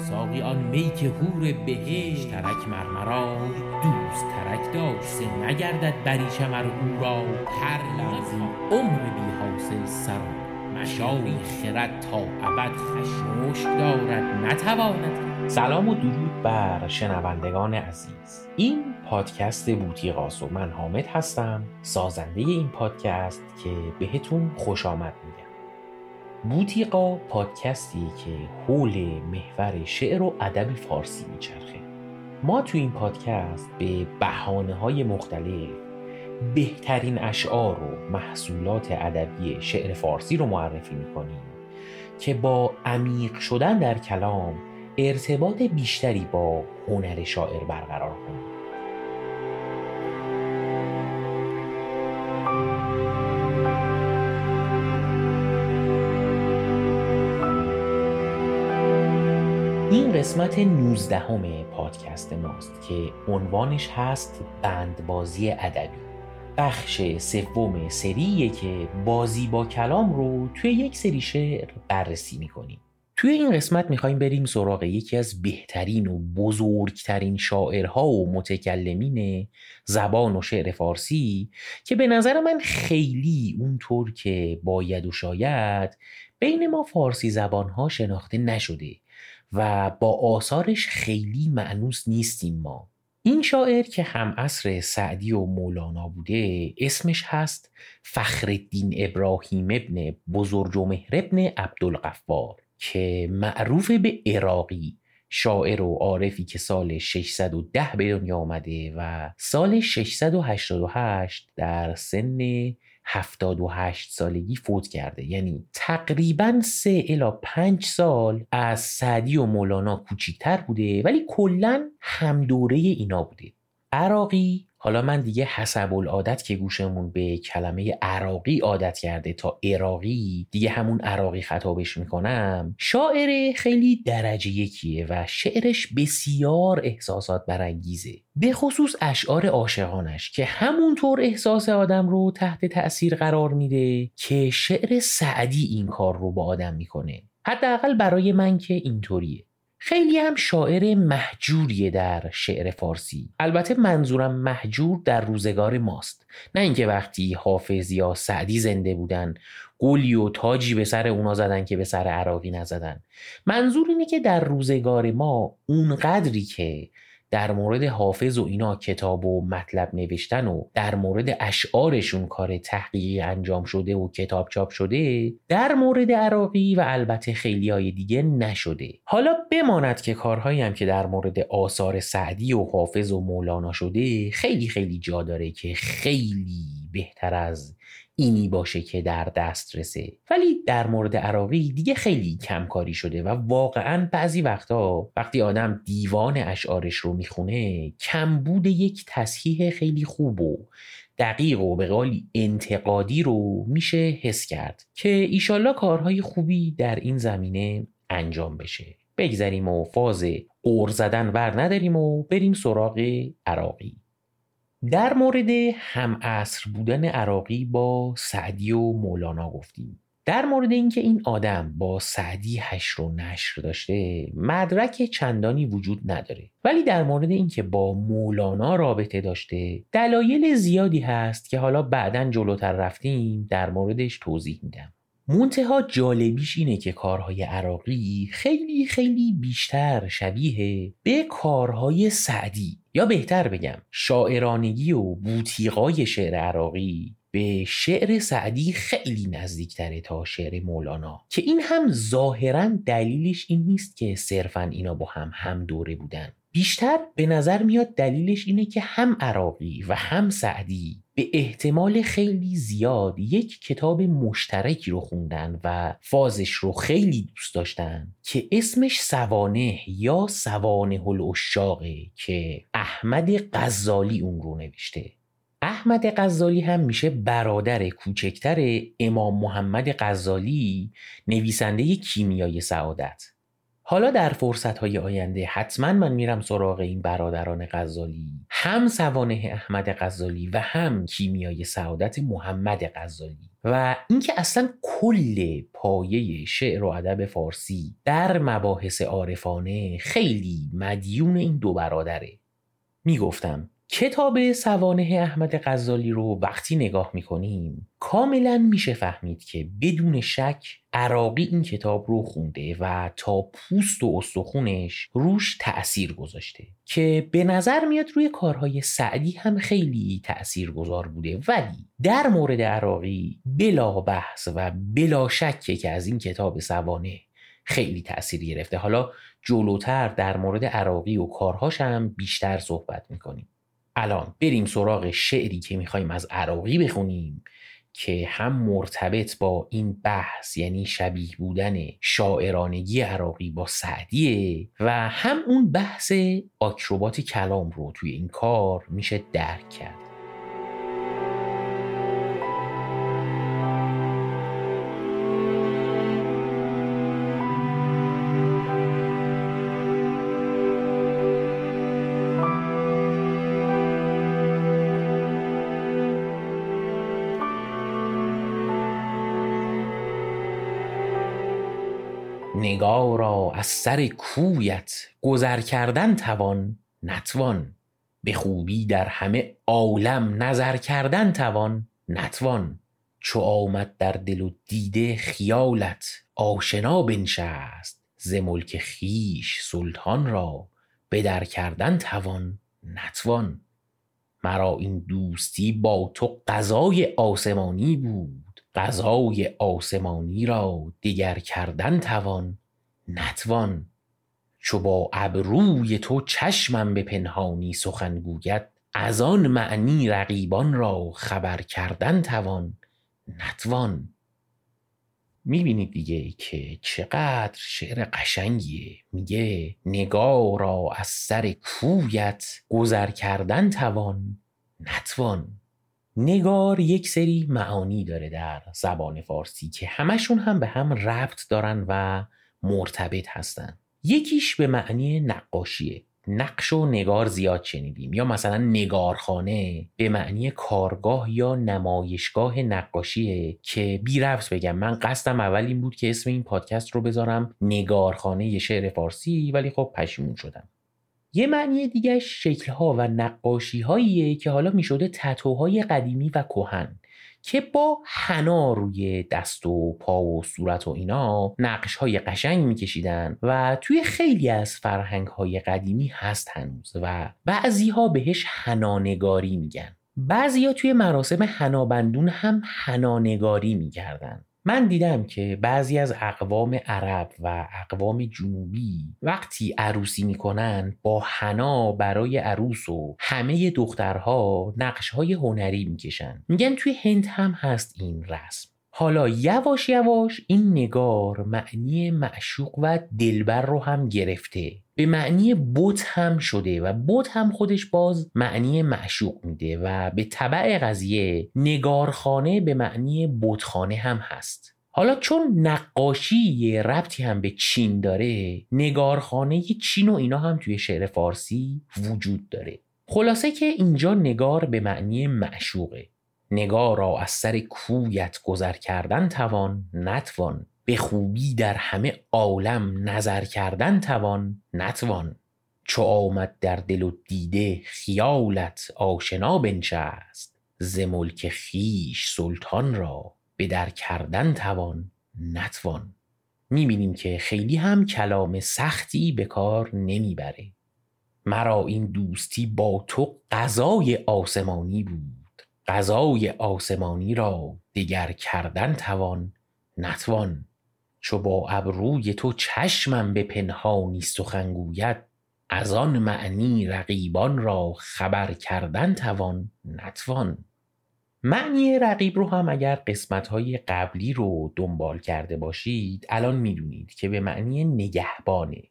ساقی آن می که هور بهشت ترک مرمرا دوست ترک داشته نگردد بریچه مر او را. هر لحظی عمر بی حاصل سر مشاری خرد تا ابد خشمشک دارد. نتواند سلام و درود بر شنوندگان عزیز. این پادکست بوتیقاس و من حامد هستم. سازنده این پادکست که بهتون خوش آمد میگم بوتیقا پادکستی که حول محور شعر و ادب فارسی میچرخه. ما تو این پادکست به بحانه های مختلف بهترین اشعار و محصولات ادبی شعر فارسی رو معرفی می‌کنیم که با عمیق شدن در کلام ارتباط بیشتری با هنر شاعر برقرار کنیم. این قسمت 19 همه پادکست ماست که عنوانش هست بندبازی ادبی. بخش سوم سریه که بازی با کلام رو توی یک سری شعر بررسی می‌کنیم. توی این قسمت می‌خوایم بریم سراغ یکی از بهترین و بزرگترین شاعرها و متکلمین زبان و شعر فارسی که به نظر من خیلی اونطور که باید و شاید بین ما فارسی زبانها شناخته نشده. و با آثارش خیلی معنوس نیستیم ما. این شاعر که هم عصر سعدی و مولانا بوده اسمش هست فخرالدین ابراهیم ابن بزرگ و مهر ابن عبدالغفار که معروف به عراقی شاعر و عارفی که سال 610 به دنیا آمده و سال 688 در سن 78 سالگی فوت کرده. یعنی تقریبا سه الا 5 سال از سعدی و مولانا کوچیکتر بوده ولی کلا هم دوره اینا بوده. عراقی حالا من دیگه حسب العادت که گوشمون به کلمه عراقی عادت کرده تا عراقی دیگه همون عراقی خطابش می‌کنم شاعر خیلی درجه یکیه و شعرش بسیار احساسات برانگیزه. به خصوص اشعار عاشقانش که همونطور احساس آدم رو تحت تأثیر قرار میده که شعر سعدی این کار رو با آدم می‌کنه. حداقل برای من که اینطوریه. خیلی هم شاعر محجوریه در شعر فارسی. البته منظورم محجور در روزگار ماست. نه اینکه وقتی حافظ یا سعدی زنده بودن گلی و تاجی به سر اونا زدن که به سر عراقی نزدن. منظور اینه که در روزگار ما اون قدری که در مورد حافظ و اینا کتاب و مطلب نوشتن و در مورد اشعارشون کار تحقیقی انجام شده و کتاب چاپ شده در مورد عراقی و البته خیلی های دیگه نشده. حالا بماند که کارهایی هم که در مورد آثار سعدی و حافظ و مولانا شده خیلی خیلی جا داره که خیلی بهتر از اینی باشه که در دست رسه. ولی در مورد عراقی دیگه خیلی کمکاری شده و واقعا بعضی وقتا وقتی آدم دیوان اشعارش رو می‌خونه کمبود یک تصحیح خیلی خوب و دقیق و به قولی انتقادی رو میشه حس کرد که ایشالله کارهای خوبی در این زمینه انجام بشه. بگذریم و فاز قور زدن ور نداریم و بریم سراغ عراقی. در مورد هم عصر بودن عراقی با سعدی و مولانا گفتیم. در مورد اینکه این آدم با سعدی حشر و نشر داشته مدرک چندانی وجود نداره. ولی در مورد اینکه با مولانا رابطه داشته دلایل زیادی هست که حالا بعدا جلوتر رفتیم در موردش توضیح میدم. منتها جالبیش اینه که کارهای عراقی خیلی خیلی بیشتر شبیه به کارهای سعدی یا بهتر بگم شاعرانگی و بوتیقای شعر عراقی به شعر سعدی خیلی نزدیکتره تا شعر مولانا. که این هم ظاهرا دلیلش این نیست که صرفا اینا با هم هم دوره بودن. بیشتر به نظر میاد دلیلش اینه که هم عراقی و هم سعدی به احتمال خیلی زیاد یک کتاب مشترکی رو خوندن و فازش رو خیلی دوست داشتن که اسمش سوانه یا سوانه الاشاقه که احمد غزالی اون رو نوشته. احمد غزالی هم میشه برادر کوچکتر امام محمد غزالی نویسنده کیمیای سعادت. حالا در فرصت های آینده حتما من میرم سراغ این برادران غزالی. هم سوانه احمد غزالی و هم کیمیای سعادت محمد غزالی. و اینکه اصلا کل پایه شعر و ادب فارسی در مباحث عارفانه خیلی مدیون این دو برادره. می‌گفتم کتاب سوانه احمد غزالی رو وقتی نگاه می‌کنیم کاملا میشه فهمید که بدون شک عراقی این کتاب رو خونده و تا پوست و استخونش روش تأثیر گذاشته که به نظر میاد روی کارهای سعدی هم خیلی تأثیر گذار بوده. ولی در مورد عراقی بلا بحث و بلا شکه که از این کتاب سوانه خیلی تأثیر گرفته. حالا جلوتر در مورد عراقی و کارهاش هم بیشتر صحبت می‌کنیم. الان بریم سراغ شعری که می‌خوایم از عراقی بخونیم که هم مرتبط با این بحث یعنی شبیه بودن شاعرانگی عراقی با سعدیه و هم اون بحث آکروبات کلام رو توی این کار میشه درک کرد. نگارا از سر کویت گذر کردن توان نتوان. به خوبی در همه عالم نظر کردن توان نتوان. چو آمد در دل و دیده خیالت آشنا بنشست ز ملک خیش سلطان را به در کردن توان نتوان. مرا این دوستی با تو قضای آسمانی بود غذای آسمانی را دیگر کردن توان نتوان. چو با ابروی تو چشمم به پنهانی سخن گوید از آن معنی رقیبان را خبر کردن توان. نتوان. می‌بینید دیگه که چقدر شعر قشنگیه. میگه نگارا از سر کویت گذر کردن توان. نتوان. نگار یک سری معانی داره در زبان فارسی که همشون هم به هم ربط دارن و مرتبط هستن. یکیش به معنی نقاشیه. نقش و نگار زیاد شنیدیم. یا مثلا نگارخانه به معنی کارگاه یا نمایشگاه نقاشیه که بی رفت بگم. من قصدم اول این بود که اسم این پادکست رو بذارم نگارخانه شعر فارسی ولی خب پشیمون شدم. یه معنی دیگه شکلها و نقاشی هاییه که حالا می شده تتوهای قدیمی و کهن. که با حنا روی دست و پا و صورت و اینا نقش های قشنگ میکشیدن و توی خیلی از فرهنگ های قدیمی هست هنوز و بعضی ها بهش حنانگاری میگن. بعضی ها توی مراسم حنابندون هم حنانگاری می‌کردن. من دیدم که بعضی از اقوام عرب و اقوام جنوبی وقتی عروسی می‌کنن با حنا برای عروس و همه دخترها نقش های هنری می‌کشن. میگن توی هند هم هست این رسم. حالا یواش یواش این نگار معنی معشوق و دلبر رو هم گرفته. به معنی بوت هم شده و بوت هم خودش باز معنی معشوق میده و به طبع قضیه نگارخانه به معنی بوتخانه هم هست. حالا چون نقاشی یه ربطی هم به چین داره نگارخانه چین و اینا هم توی شعر فارسی وجود داره. خلاصه که اینجا نگار به معنی معشوقه. نگار را از سر کویت گذر کردن توان نتوان. به خوبی در همه عالم نظر کردن توان نتوان. چو آمد در دل و دیده خیالت آشنا بنشست. ز ملک خیش سلطان را به در کردن توان نتوان. می‌بینیم که خیلی هم کلام سختی به کار نمی‌بره. مرا این دوستی با تو قضای آسمانی بود. قضای آسمانی را دیگر کردن توان نتوان. چو با ابروی تو چشمم به پنهانی سخن گوید از آن معنی رقیبان را خبر کردن توان نتوان. معنی رقیب رو هم اگر قسمت های قبلی رو دنبال کرده باشید الان می‌دونید که به معنی نگهبانه.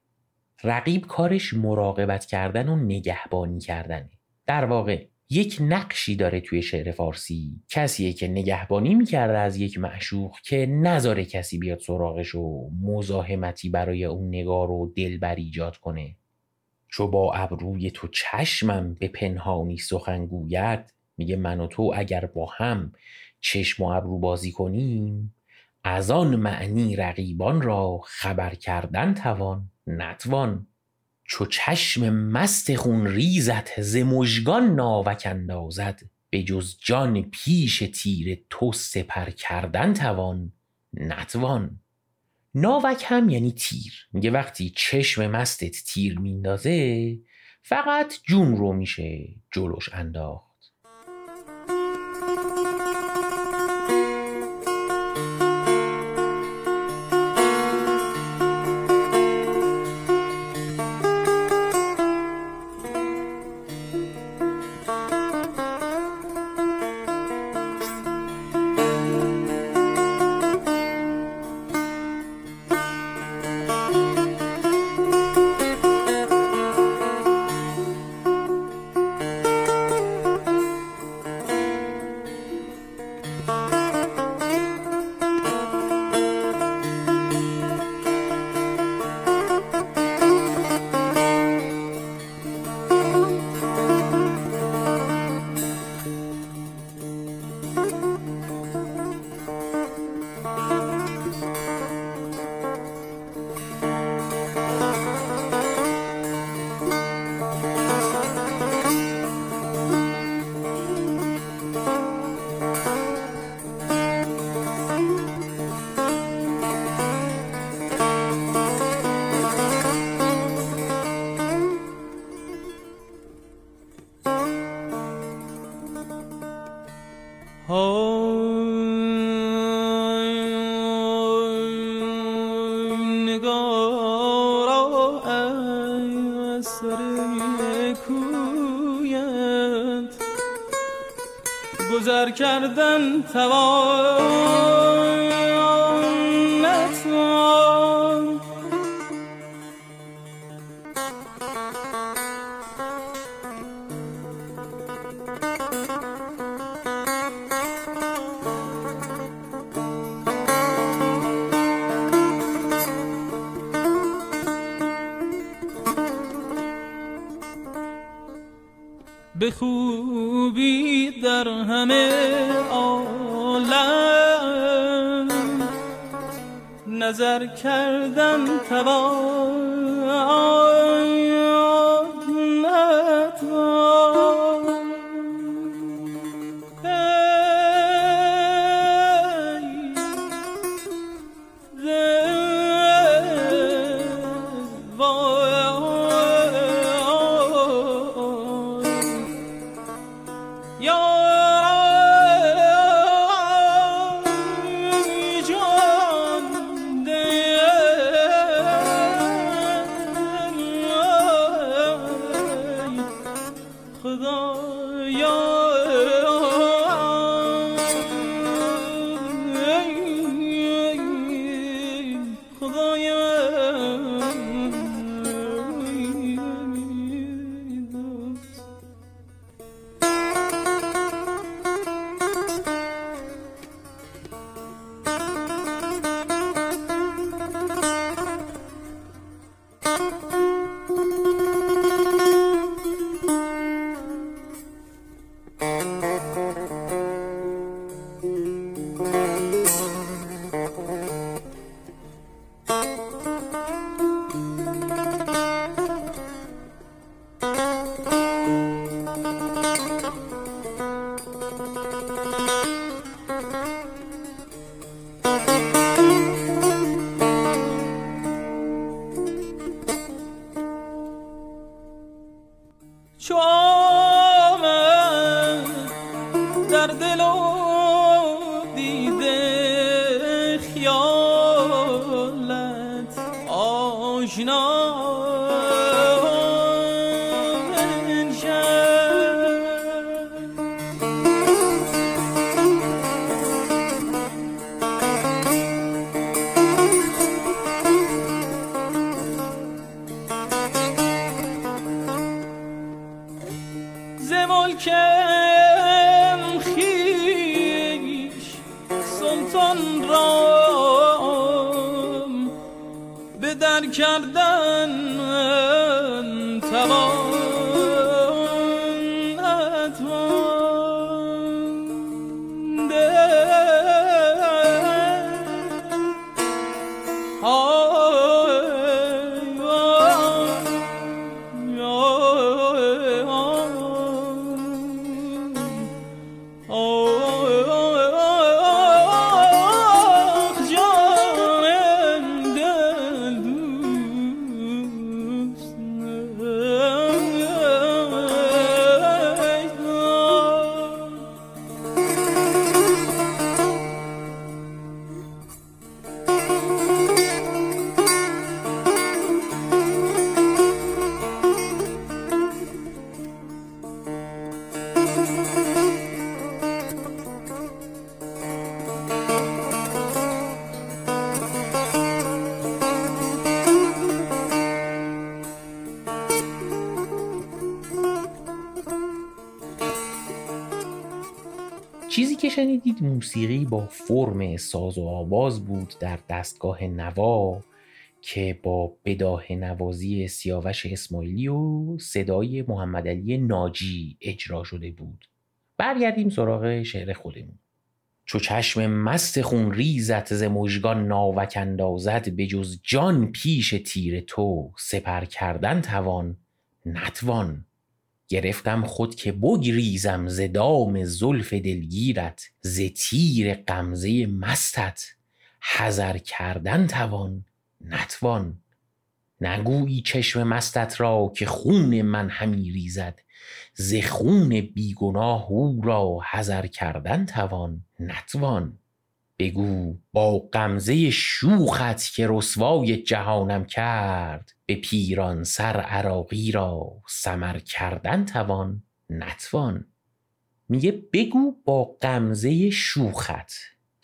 رقیب کارش مراقبت کردن و نگهبانی کردنه. در واقع یک نقشی داره توی شعر فارسی. کسیه که نگهبانی می‌کرده از یک معشوق که نذاره کسی بیاد سراغش و مزاحمتی برای اون نگار و دلبر ایجاد کنه. چو با ابروی تو چشمم به پنهانی سخن گوید میگه من و تو اگر با هم چشم و ابرو بازی کنیم از آن معنی رقیبان را خبر کردن توان نتوان. چو چشم مست خون ریزت ز مژگان ناوک اندازد به جز جان پیش تیر تو سپر کردن توان نتوان. ناوک هم یعنی تیر میگه وقتی چشم مستت تیر میندازه فقط جون رو میشه جلوش انداخت. گذر کردن توان. خوبی در همه عالم. نظر کردن توان چیزی که شنیدید موسیقی با فرم ساز و آواز بود در دستگاه نوا که با بداه نوازی سیاوش اسماعیلی و صدای محمد علی ناجی اجرا شده بود. برگردیم سراغ شعر خودمون. چو چشم مست خون ریزت ز مژگان ناوک اندازد به جز جان پیش تیر تو سپر کردن توان نتوان. گرفتم خود که بگریزم ز دام زلف دلگیرت ز تیر غمزه مستت. حذر کردن توان نتوان. نگویی چشم مستت را که خون من همی ریزد. ز خون بیگناه او را حذر کردن توان نتوان. بگو با غمزه شوخت که رسوای جهانم کرد به پیران سر عراقی را سمر کردن توان نتوان. میگه بگو با غمزه شوخت.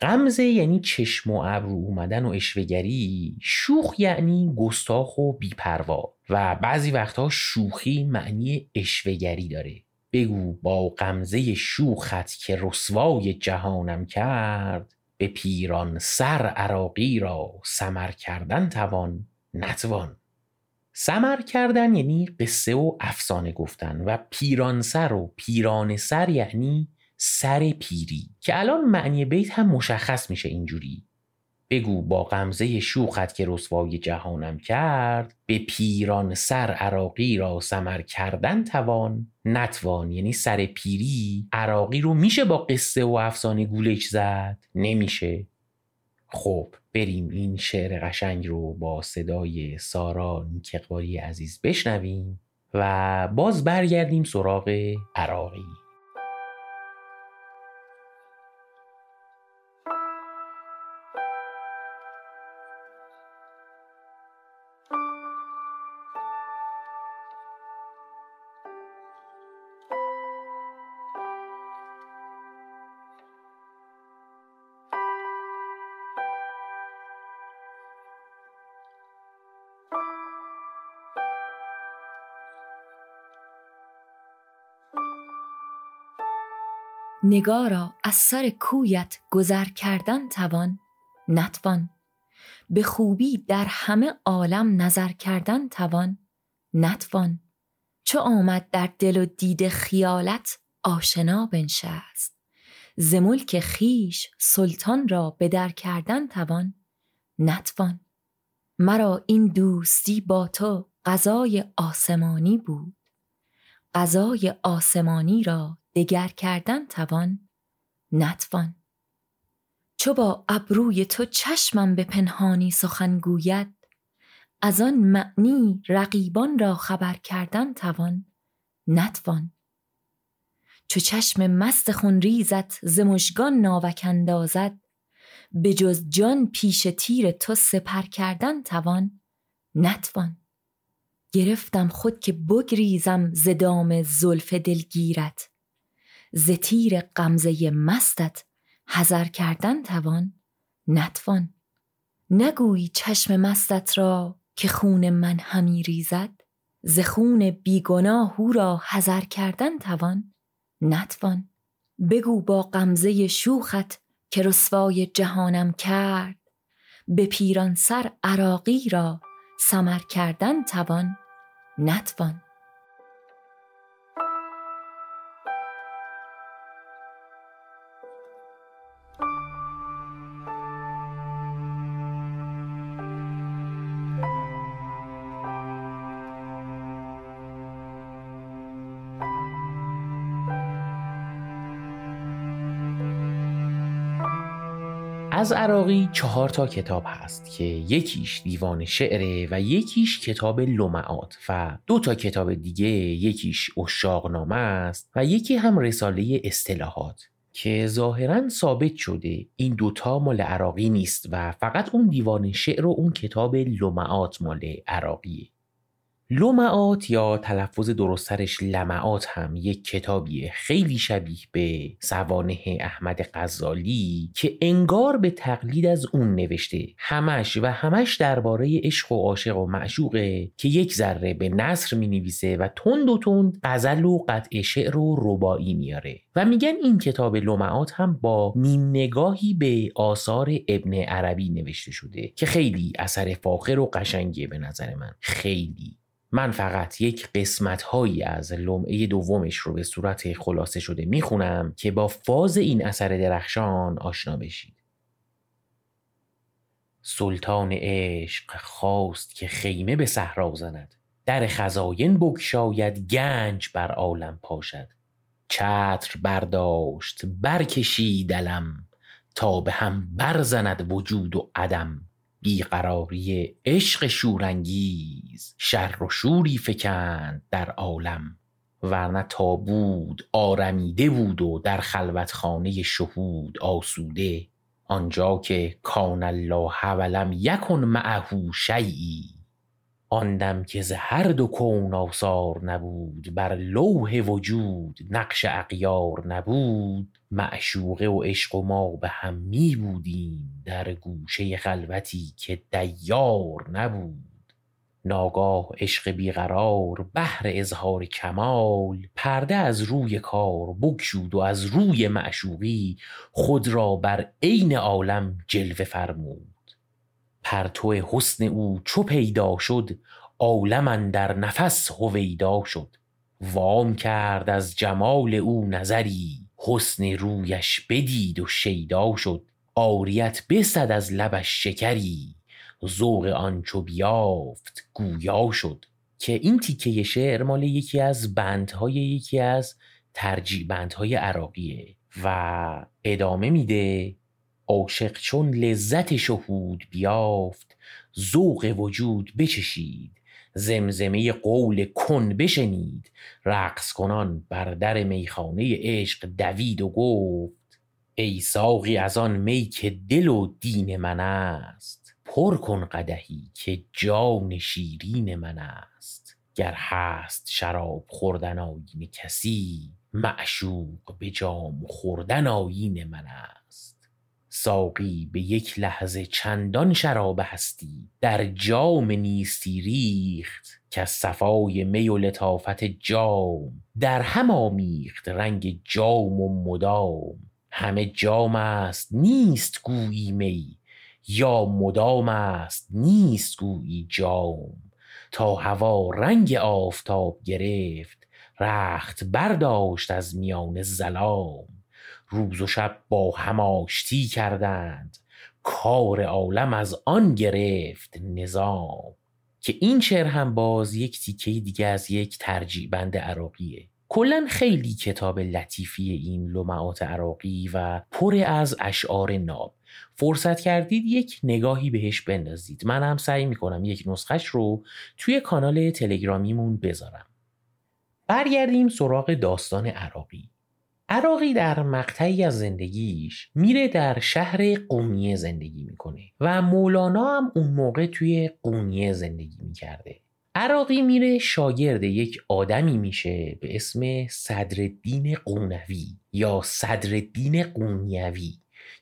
غمزه یعنی چشم و ابرو اومدن و اشوگری شوخ یعنی گستاخ و بیپروا. و بعضی وقتها شوخی معنی اشوگری داره. بگو با غمزه شوخت که رسوای جهانم کرد به پیران سر عراقی را سمر کردن توان نتوان. سمر کردن یعنی قصه و افسانه گفتن و پیران سر و پیران سر یعنی سر پیری که الان معنی بیت هم مشخص میشه اینجوری. بگو با غمزه شوخت که رسوای جهانم کرد به پیران سر عراقی را سمر کردن توان. نتوان یعنی سر پیری عراقی رو میشه با قصه و افسانه گولش زد؟ نمیشه. خب بریم این شعر قشنگ رو با صدای سارا نیکقباری عزیز بشنویم و باز برگردیم سراغ عراقی. نگارا از سر کویت گذر کردن توان نتوان. به خوبی در همه عالم نظر کردن توان نتوان. چو آمد در دل و دید خیالت آشنا بنشست. ز ملک خویش سلطان را به در کردن توان نتوان. مرا این دوستی با تو غذای آسمانی بود. غذای آسمانی را دگر کردن توان نتوان. چو با ابروی تو چشمم به پنهانی سخن گوید از آن معنی رقیبان را خبر کردن توان نتوان. چو چشم مست خون ریزت ز مژگان ناوک اندازد به جز جان پیش تیر تو سپر کردن توان نتوان. گرفتم خود که بگریزم ز دام زلف دلگیرت ز تیر غمزه مستت حذر کردن توان نتوان. نگویی چشم مستت را که خون من همی ریزد. ز خون بیگناه او را حذر کردن توان نتوان. بگو با غمزه شوخت که رسوای جهانم کرد. به پیران سر عراقی را سمر کردن توان نتوان. از عراقی چهار تا کتاب هست که یکیش دیوان شعره و یکیش کتاب لمعات و دو تا کتاب دیگه یکیش اشاقنامه است و یکی هم رساله اصطلاحات که ظاهرا ثابت شده این دوتا مال عراقی نیست و فقط اون دیوان شعر و اون کتاب لمعات مال عراقیه. لمعات یا تلفظ درسترش لمعات هم یک کتابیه خیلی شبیه به سوانه احمد غزالی که انگار به تقلید از اون نوشته. همش و همش درباره عشق و عاشق و معشوقه که یک ذره به نصر می نویسه و تند و تند غزل و قطع شعر و ربایی میاره. و میگن این کتاب لمعات هم با نیم نگاهی به آثار ابن عربی نوشته شده که خیلی اثر فاخر و قشنگیه به نظر من. خیلی. من فقط یک قسمت هایی از لمعه دومش رو به صورت خلاصه شده می‌خونم که با فاز این اثر درخشان آشنا بشید. سلطان عشق خواست که خیمه به صحرا زند در خزاین بگشاید گنج بر عالم پاشد. چتر برداشت برکشید دلم تا به هم برزند وجود و عدم. بیقراری عشق شورانگیز شر و شوری فکند در عالم. ورنه تا بود آرمیده بود و در خلوتخانه شهود آسوده. آنجا که کان الله ولم یکن معه شیئی. آن که ز هر دو کون آثار نبود بر لوح وجود نقش اغیار نبود. معشوقه و عشق و ما به هم می بودیم در گوشه خلوتی که دیار نبود. ناگاه عشق بیقرار بهر اظهار کمال پرده از روی کار بگشود و از روی معشوقی خود را بر عین عالم جلوه فرمود. پرتو حسن او چو پیدا شد عالم در نفس هویدا شد. وام کرد از جمال او نظری حسن رویش بدید و شیدا شد. آریت بسد از لبش شکری ذوق آن چو بیافت گویا شد. که این تیکه شعر مال یکی از بندهای یکی از ترجیع بندهای عراقیه و ادامه میده عاشق چون لذت شهود بیافت ذوق وجود بچشید زمزمه قول کن بشنید رقص کنان بر در میخانه عشق دوید و گفت ای ساقی از آن می که دل و دین من است پر کن قدهی که جان شیرین من است. گر هست شراب خوردن آیین کسی معشوق به جام خوردن آیین من است ساقی به یک لحظه چندان شراب هستی در جام نیستی ریخت که صفای می و لطافت جام در هم آمیخت رنگ جام و مدام همه جام است نیست گویی می یا مدام است نیست گویی جام تا هوا رنگ آفتاب گرفت رخت برداشت از میان زلام روز و شب با هم آشتی کردند. کار عالم از آن گرفت نظام که این شعر هم باز یک تیکه دیگه از یک ترجیع بند عراقیه. کلا خیلی کتاب لطیفی این لمعات عراقی و پر از اشعار ناب. فرصت کردید یک نگاهی بهش بندازید. من هم سعی می‌کنم یک نسخش رو توی کانال تلگرامیمون بذارم. برگردیم سراغ داستان عراقی. عراقی در مقطعی از زندگیش میره در شهر قونیه زندگی می‌کنه و مولانا هم اون موقع توی قونیه زندگی می‌کرده. عراقی میره شاگرد یک آدمی میشه به اسم صدرالدین قونوی یا صدرالدین قونیوی.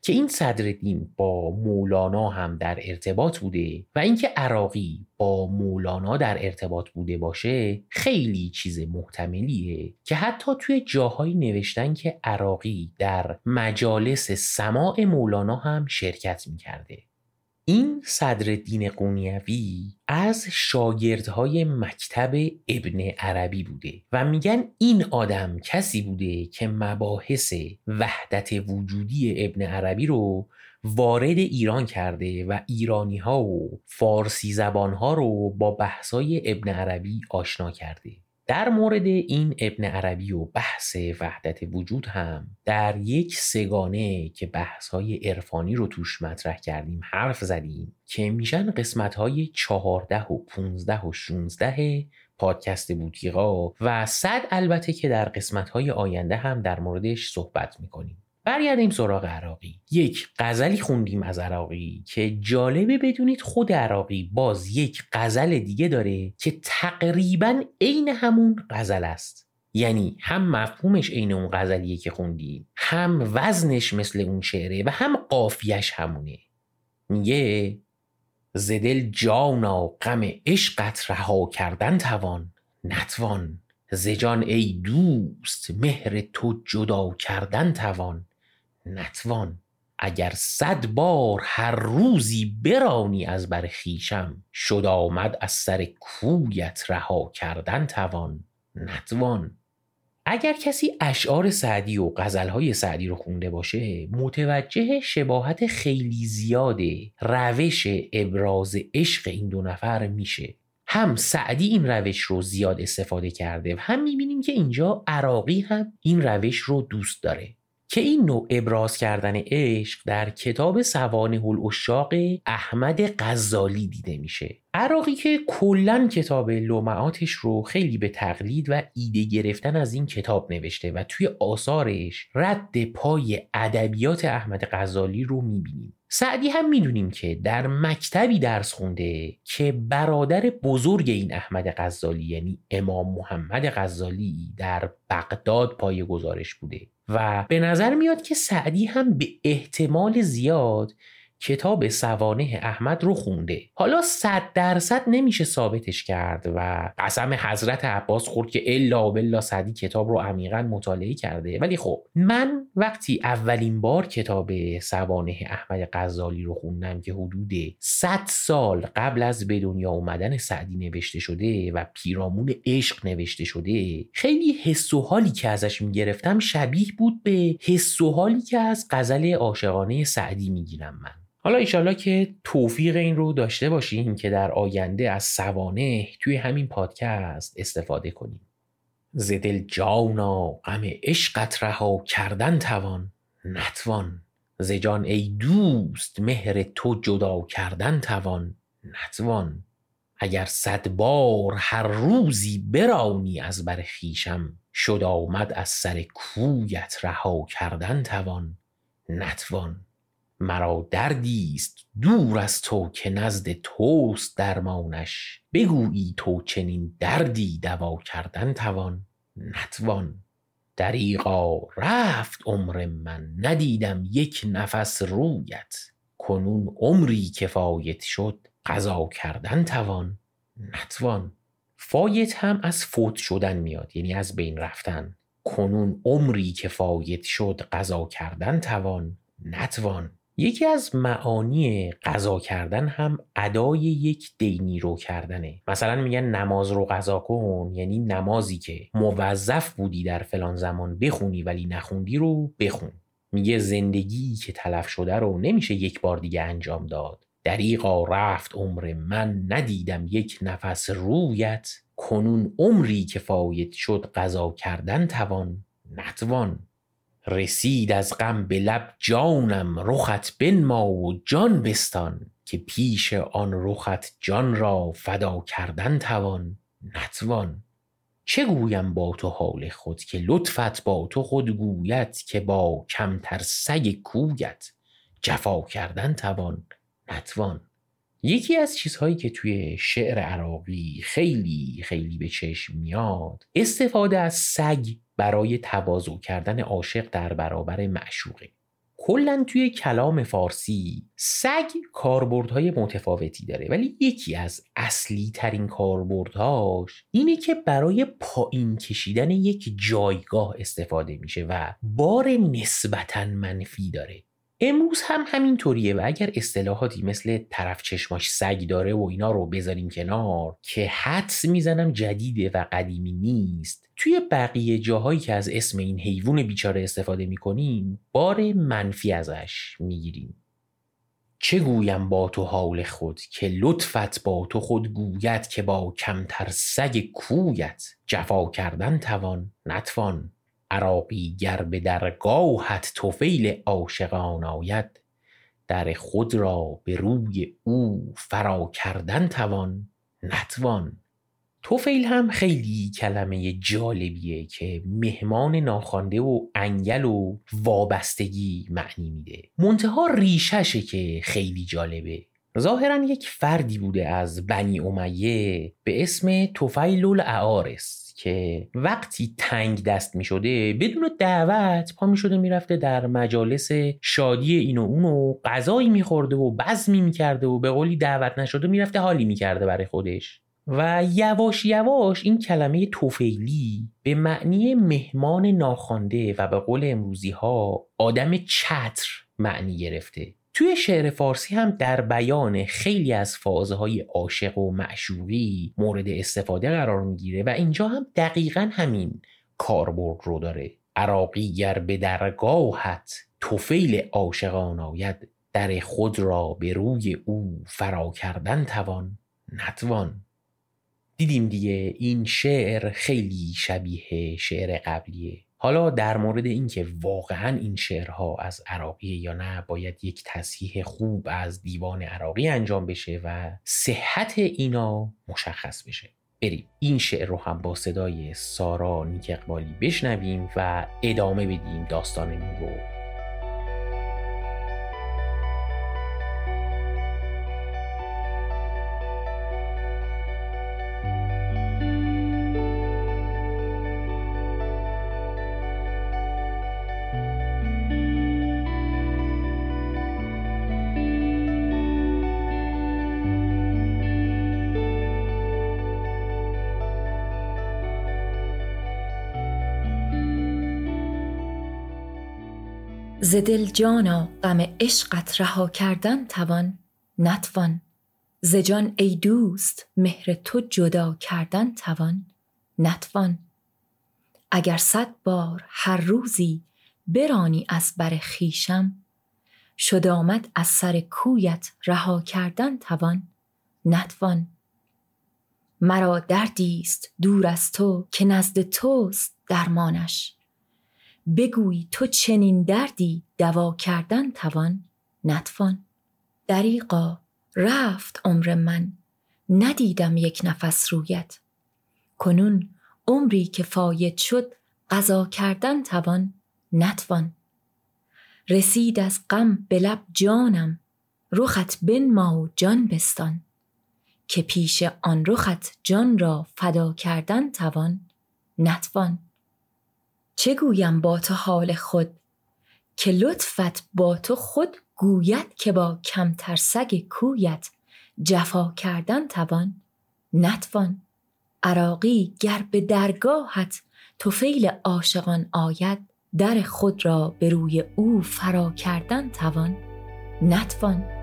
که این صدرالدین با مولانا هم در ارتباط بوده و اینکه عراقی با مولانا در ارتباط بوده باشه خیلی چیز محتملیه که حتی توی جاهایی نوشتن که عراقی در مجالس سماع مولانا هم شرکت می‌کرده. این صدرالدین قونیوی از شاگردهای مکتب ابن عربی بوده و میگن این آدم کسی بوده که مباحث وحدت وجودی ابن عربی رو وارد ایران کرده و ایرانی ها و فارسی زبان ها رو با بحثای ابن عربی آشنا کرده. در مورد این ابن عربی و بحث وحدت وجود هم در یک سگانه که بحث های عرفانی رو توش مطرح کردیم حرف زدیم که میشن قسمت های چهارده و پونزده و شونزده پادکست بوتیقا و صد البته که در قسمت های آینده هم در موردش صحبت می‌کنیم. برگردیم سراغ عراقی. یک غزلی خوندیم از عراقی که جالبه بدونید خود عراقی باز یک غزل دیگه داره که تقریبا عین همون غزل است. یعنی هم مفهومش عین اون غزلیه که خوندیم هم وزنش مثل اون شعره و هم قافیش همونه. میگه زدل جانا غم عشقت رها کردن توان نتوان. زجان ای دوست مهر تو جدا کردن توان. نتوان اگر صد بار هر روزی برانی از بر خیشم شد آمد از سر کویت رها کردن توان نتوان. اگر کسی اشعار سعدی و غزلهای سعدی رو خونده باشه متوجه شباهت خیلی زیاد روش ابراز عشق این دو نفر میشه. هم سعدی این روش رو زیاد استفاده کرده و هم می‌بینیم که اینجا عراقی هم این روش رو دوست داره. که این نوع ابراز کردن عشق در کتاب سوانه الاشاق احمد غزالی دیده میشه. عراقی که کلا کتاب لومعاتش رو خیلی به تقلید و ایده گرفتن از این کتاب نوشته و توی آثارش رد پای ادبیات احمد غزالی رو می‌بینیم. سعدی هم می‌دونیم که در مکتبی درس خونده که برادر بزرگ این احمد غزالی یعنی امام محمد غزالی در بغداد پای گزارش بوده. و به نظر میاد که سعدی هم به احتمال زیاد کتاب سوانه احمد رو خونده. حالا صد درصد نمیشه ثابتش کرد و قسم حضرت عباس خورد که الا بلا سعدی کتاب رو عمیقا مطالعه کرده. ولی خب من وقتی اولین بار کتاب سوانه احمد غزالی رو خوندم که حدود 100 سال قبل از به دنیا اومدن سعدی نوشته شده و پیرامون عشق نوشته شده خیلی حس و حالی که ازش می‌گرفتم شبیه بود به حس و حالی که از غزل عاشقانه سعدی می‌گیرم من. حالا ایشالا که توفیق این رو داشته باشیم که در آینده از سوانه توی همین پادکست استفاده کنیم. زدل جانا غم عشقت رها کردن توان نتوان. زجان ای دوست مهر تو جدا کردن توان نتوان. اگر صد بار هر روزی برانی از بر خیشم شد آمد از سر کویت رها کردن توان نتوان. مرا دردی است دور از تو که نزد توست درمانش. بگویی تو چنین دردی دوا کردن توان. نتوان. دریغا رفت عمر من. ندیدم یک نفس رویت. کنون عمری کفایت شد قضا کردن توان. نتوان. فایت هم از فوت شدن میاد یعنی از بین رفتن. کنون عمری که فایت شد قضا کردن توان. نتوان. یکی از معانی قضا کردن هم ادای یک دینی رو کردنه. مثلا میگن نماز رو قضا کن یعنی نمازی که موظف بودی در فلان زمان بخونی ولی نخوندی رو بخون. میگه زندگی که تلف شده رو نمیشه یک بار دیگه انجام داد. دریقا رفت عمر من ندیدم یک نفس رویت. کنون عمری که فاید شد قضا کردن توان نتوان. رسید از غم به لب جانم رخت بنما و جان بستان که پیش آن رخت جان را فدا کردن توان نتوان. چه گویم با تو حال خود که لطفت با تو خود گوید که با کمتر سگ کویت؟ جفا کردن توان نتوان. یکی از چیزهایی که توی شعر عراقی خیلی خیلی به چشم میاد استفاده از سگ برای تواضع کردن عاشق در برابر معشوقه کلا توی کلام فارسی سگ کاربردهای متفاوتی داره ولی یکی از اصلی ترین کاربردهاش اینه که برای پایین کشیدن یک جایگاه استفاده میشه و بار نسبتا منفی داره. امروز هم همینطوریه و اگر اصطلاحاتی مثل طرف چشماش سگ داره و اینا رو بذاریم کنار که حدس می‌زنم جدیده و قدیمی نیست توی بقیه جاهایی که از اسم این حیوان بیچاره استفاده می‌کنیم بار منفی ازش می‌گیریم. چه گویم با تو حال خود که لطفت با تو خود گوید که با کمتر سگ کویت جفا کردن توان نتوان. عراقی گر به درگاهت توفیل عاشقان آید در خود را به روی او فرا کردن توان نتوان. توفیل هم خیلی کلمه جالبیه که مهمان ناخوانده و انگل و وابستگی معنی میده. منتها ریششه که خیلی جالبه. ظاهرا یک فردی بوده از بنی امیه به اسم توفیل که وقتی تنگ دست می شده بدون دعوت پا می شده می رفته در مجالس شادی این و اون و غذایی می خورده و بزمی می کرده و به قولی دعوت نشده می رفته حالی می کرده برای خودش. و یواش یواش این کلمه توفیلی به معنی مهمان ناخوانده و به قول امروزی ها آدم چتر معنی گرفته. توی شعر فارسی هم در بیان خیلی از فازه های عاشق و معشوقی مورد استفاده قرار می‌گیره و اینجا هم دقیقا همین کاربرد رو داره. عراقی گر به درگاهت توفیل عاشقان آید در خود را به روی او فرا کردن توان نتوان. دیدیم دیگه این شعر خیلی شبیه شعر قبلیه. حالا در مورد اینکه واقعا این شعرها از عراقی یا نه باید یک تصحیح خوب از دیوان عراقی انجام بشه و صحت اینا مشخص بشه. بریم. این شعر رو هم با صدای سارا نیک اقبالی بشنویم و ادامه بدیم داستانمون رو ز دل جانا غم عشقت رها کردن توان نتوان. ز جان ای دوست مهر تو جدا کردن توان نتوان. اگر صد بار هر روزی برانی از بر خویشم شد آمد از سر کویت رها کردن توان نتوان. مرا دردی است دور از تو که نزد توست درمانش. بگوی تو چنین دردی دوا کردن توان نتوان. دریغا رفت عمر من ندیدم یک نفس رویت. کنون عمری که فاید شد قضا کردن توان نتوان. رسید از غم به لب جانم رخت بنما و جان بستان. که پیش آن رخت جان را فدا کردن توان نتوان. چه گویم با تو حال خود؟ که لطفت با تو خود گوید که با کمتر سگ کویت. جفا کردن توان نتوان. عراقی گر به درگاهت توفیل عاشقان آید در خود را به روی او فرا کردن توان نتوان.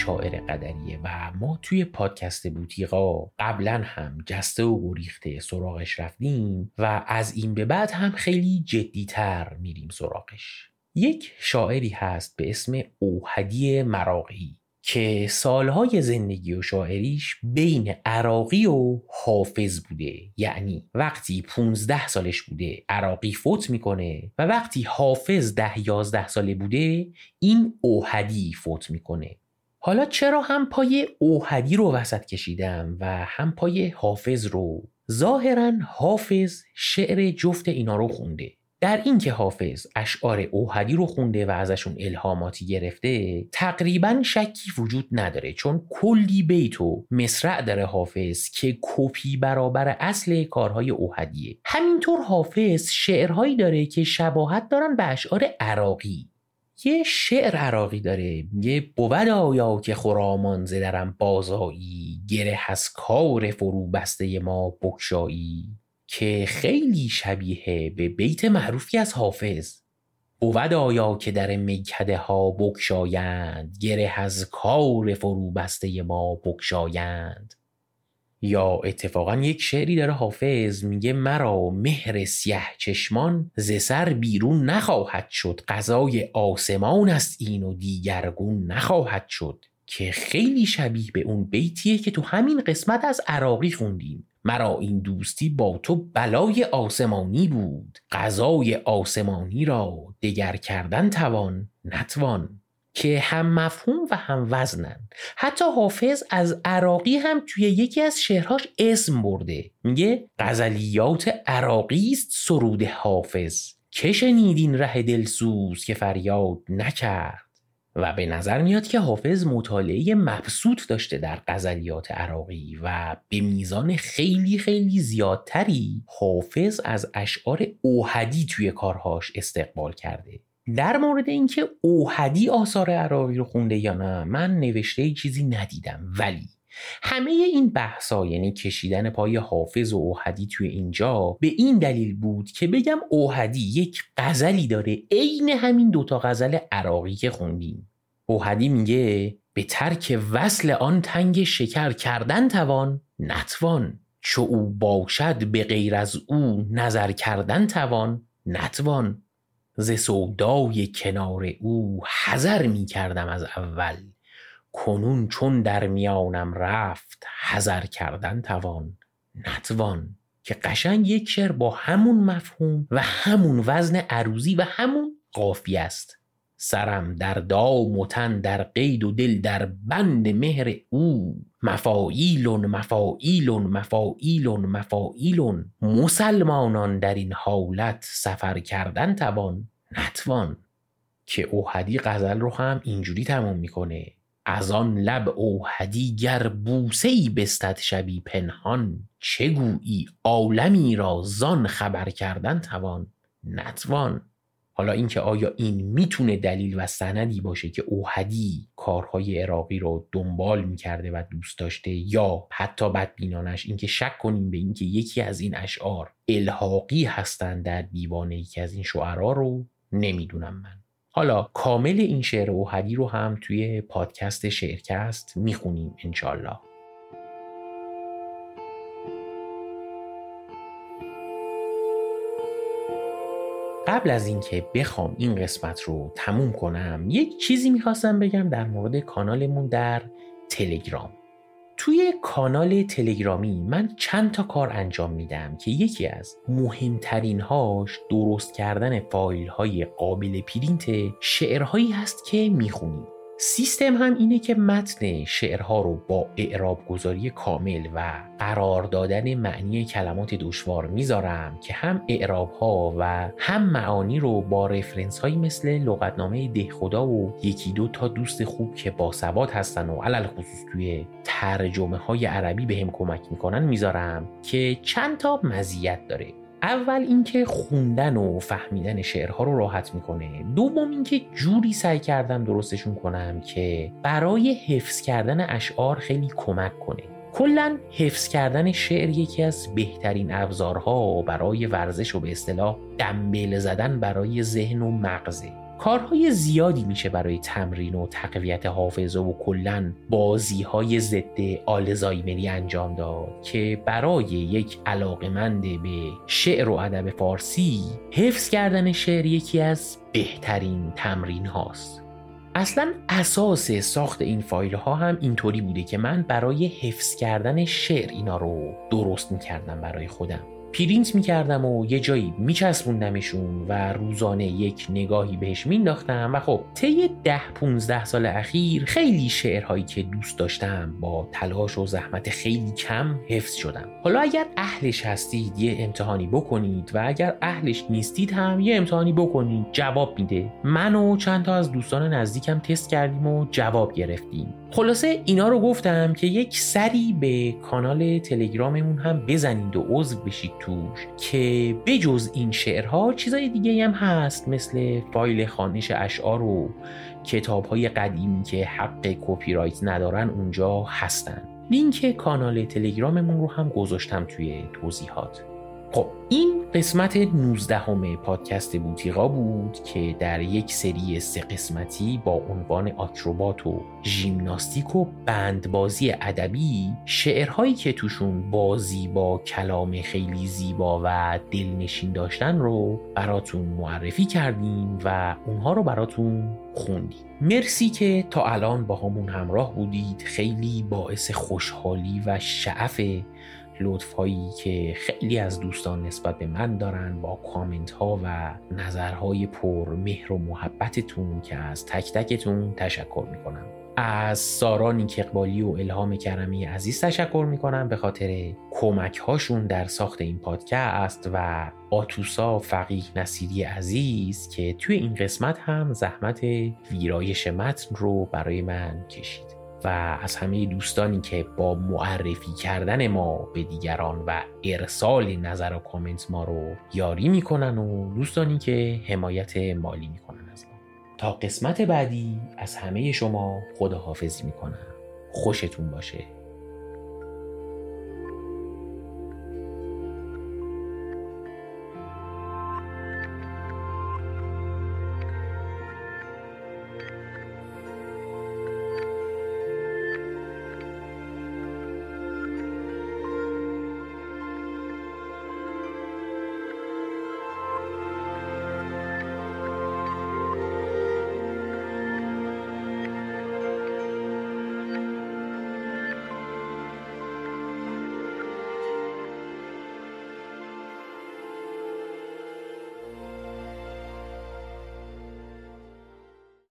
شاعر قدریه و ما توی پادکست بوتیقا قبلا هم جسته و گریخته سراغش رفتیم و از این به بعد هم خیلی جدیتر میریم سراغش. یک شاعری هست به اسم اوهدی مراقی که سالهای زندگی و شاعریش بین عراقی و حافظ بوده. یعنی وقتی 15 سالش بوده عراقی فوت می‌کنه و وقتی حافظ ده یازده ساله بوده این اوهدی فوت می‌کنه. حالا چرا هم پای اوهدی رو وسط کشیدم و هم پای حافظ رو؟ ظاهرا حافظ شعر جفت اینا رو خونده. در اینکه حافظ اشعار اوهدی رو خونده و ازشون الهاماتی گرفته تقریبا شکی وجود نداره چون کلی بیت و مصرع داره حافظ که کپی برابر اصل کارهای اوهدیه. همینطور حافظ شعرهایی داره که شباهت دارن به اشعار عراقی. یه شعر عراقی داره. یه بود آیا که خرامان زدرم بازایی گره از کار فرو بسته ما بکشایی که خیلی شبیه به بیت معروفی از حافظ. بود آیا که در میکده ها بکشایند گره از کار فرو بسته ما بکشایند یا اتفاقا یک شعری داره حافظ میگه مرا مهر سیه چشمان ز سر بیرون نخواهد شد قضای آسمان است این و دیگرگون نخواهد شد که خیلی شبیه به اون بیتیه که تو همین قسمت از عراقی خوندیم. مرا این دوستی با تو بلای آسمانی بود غذای آسمانی را دگر کردن توان نتوان. که هم مفهوم و هم وزنن. حتی حافظ از عراقی هم توی یکی از شعرهاش اسم برده. میگه غزلیات عراقی است سرود حافظ. که شنیدین ره دلسوز که فریاد نکرد؟ و به نظر میاد که حافظ مطالعه مبسوط داشته در غزلیات عراقی و به میزان خیلی خیلی زیادتری حافظ از اشعار اوهدی توی کارهاش استقبال کرده. در مورد اینکه اوهدی آثار عراقی رو خونده یا نه من نوشته چیزی ندیدم. ولی همه این بحثا یعنی کشیدن پای حافظ و اوهدی توی اینجا به این دلیل بود که بگم اوهدی یک غزلی داره عین همین دوتا غزل عراقی که خوندیم. اوهدی میگه به ترک وصل آن تنگ شکر کردن توان نتوان چو او باشد به غیر از او نظر کردن توان نتوان. ز سودای کنار او حذر می کردم از اول. کنون چون در میانم رفت حذر کردن توان نتوان. که قشنگ یک شعر با همون مفهوم و همون وزن عروزی و همون قافی است. سرم در دام و تن در قید و دل در بند مهر او. مفاعیلون مفاعیلون مفاعیلون مفاعیلون مسلمانان در این حالت سفر کردن توان نتوان. که اوهدی غزل رو هم اینجوری تمام می‌کنه. از آن لب اوهدی گر بوسه ای بستد شبی پنهان چه گویی عالمی را زان خبر کردن توان نتوان. حالا اینکه آیا این می‌تونه دلیل و سندی باشه که اوهدی کارهای عراقی رو دنبال می‌کرده و دوست داشته یا حتی بدبینانش؟ اینکه شک کنیم به اینکه یکی از این اشعار الحاقی هستند در دیوانه یکی از این شعرا رو؟ نمی‌دونم من. حالا کامل این شعر اوهدی رو هم توی پادکست شعرکست می‌خونیم انشالله قبل از اینکه بخوام این قسمت رو تموم کنم یک چیزی می‌خواستم بگم در مورد کانالمون در تلگرام. توی کانال تلگرامی من چند تا کار انجام میدم که یکی از مهمترین هاش درست کردن فایل های قابل پرینت شعرهایی هست که می‌خونیم سیستم هم اینه که متن شعرها رو با اعراب گذاری کامل و قرار دادن معنی کلمات دشوار می‌ذارم که هم اعراب ها و هم معانی رو با رفرنس هایی مثل لغتنامه دهخدا و یکی دو تا دوست خوب که با سواد هستن و علل خصوص توی ترجمه های عربی به هم کمک می‌کنن می‌ذارم که چند تا مزیت داره. اول اینکه خوندن و فهمیدن شعرها رو راحت می‌کنه. دوم اینکه جوری سعی کردم درستشون کنم که برای حفظ کردن اشعار خیلی کمک کنه. کلا حفظ کردن شعر یکی از بهترین ابزارها برای ورزش و به اصطلاح دنبل زدن برای ذهن و مغزه. کارهای زیادی میشه برای تمرین و تقویت حافظه و کلا بازی های ضد آلزایمری انجام داد که برای یک علاقمند به شعر و ادب فارسی حفظ کردن شعر یکی از بهترین تمرین هاست اصلا اساس ساخت این فایل ها هم اینطوری بوده که من برای حفظ کردن شعر اینا رو درست می‌کردم برای خودم. پرینت می‌کردم و یه جایی میچسبوندمشون و روزانه یک نگاهی بهش مینداختم و خب طی ده 15 سال اخیر خیلی شعرهایی که دوست داشتم با تلاش و زحمت خیلی کم حفظ شدم. حالا اگر اهلش هستید یه امتحانی بکنید و اگر اهلش نیستید هم یه امتحانی بکنید جواب میده. من و چند تا از دوستان نزدیکم تست کردیم و جواب گرفتیم. خلاصه اینا رو گفتم که یک سری به کانال تلگراممون هم بزنید و عضو بشید توش که بجز این شعرها چیزای دیگه هم هست مثل فایل خوانش اشعار و کتاب های قدیمی که حق کپی رایت ندارن اونجا هستن. لینک کانال تلگراممون رو هم گذاشتم توی توضیحات. خب این قسمت 19 هم پادکست بوتیقا بود که در یک سری سه قسمتی با عنوان آکروبات و ژیمناستیک و بندبازی ادبی شعرهایی که توشون بازی با کلام خیلی زیبا و دلنشین داشتن رو براتون معرفی کردیم و اونها رو براتون خوندیم. مرسی که تا الان با همون همراه بودید. خیلی باعث خوشحالی و شعف لطف هایی که خیلی از دوستان نسبت به من دارن با کامنت ها و نظرهای پر مهر و محبتتون که از تک تکتون تشکر می‌کنم. از سارا نیک اقبالی و الهام کرمی عزیز تشکر می‌کنم به خاطر کمک هاشون در ساخت این پادکست و آتوسا فقیه نصیری عزیز که توی این قسمت هم زحمت ویرایش متن رو برای من کشید. و از همه دوستانی که با معرفی کردن ما به دیگران و ارسال نظر و کامنت ما رو یاری می‌کنن و دوستانی که حمایت مالی می‌کنن از ما. تا قسمت بعدی از همه شما خداحافظی می‌کنم. خوشتون باشه.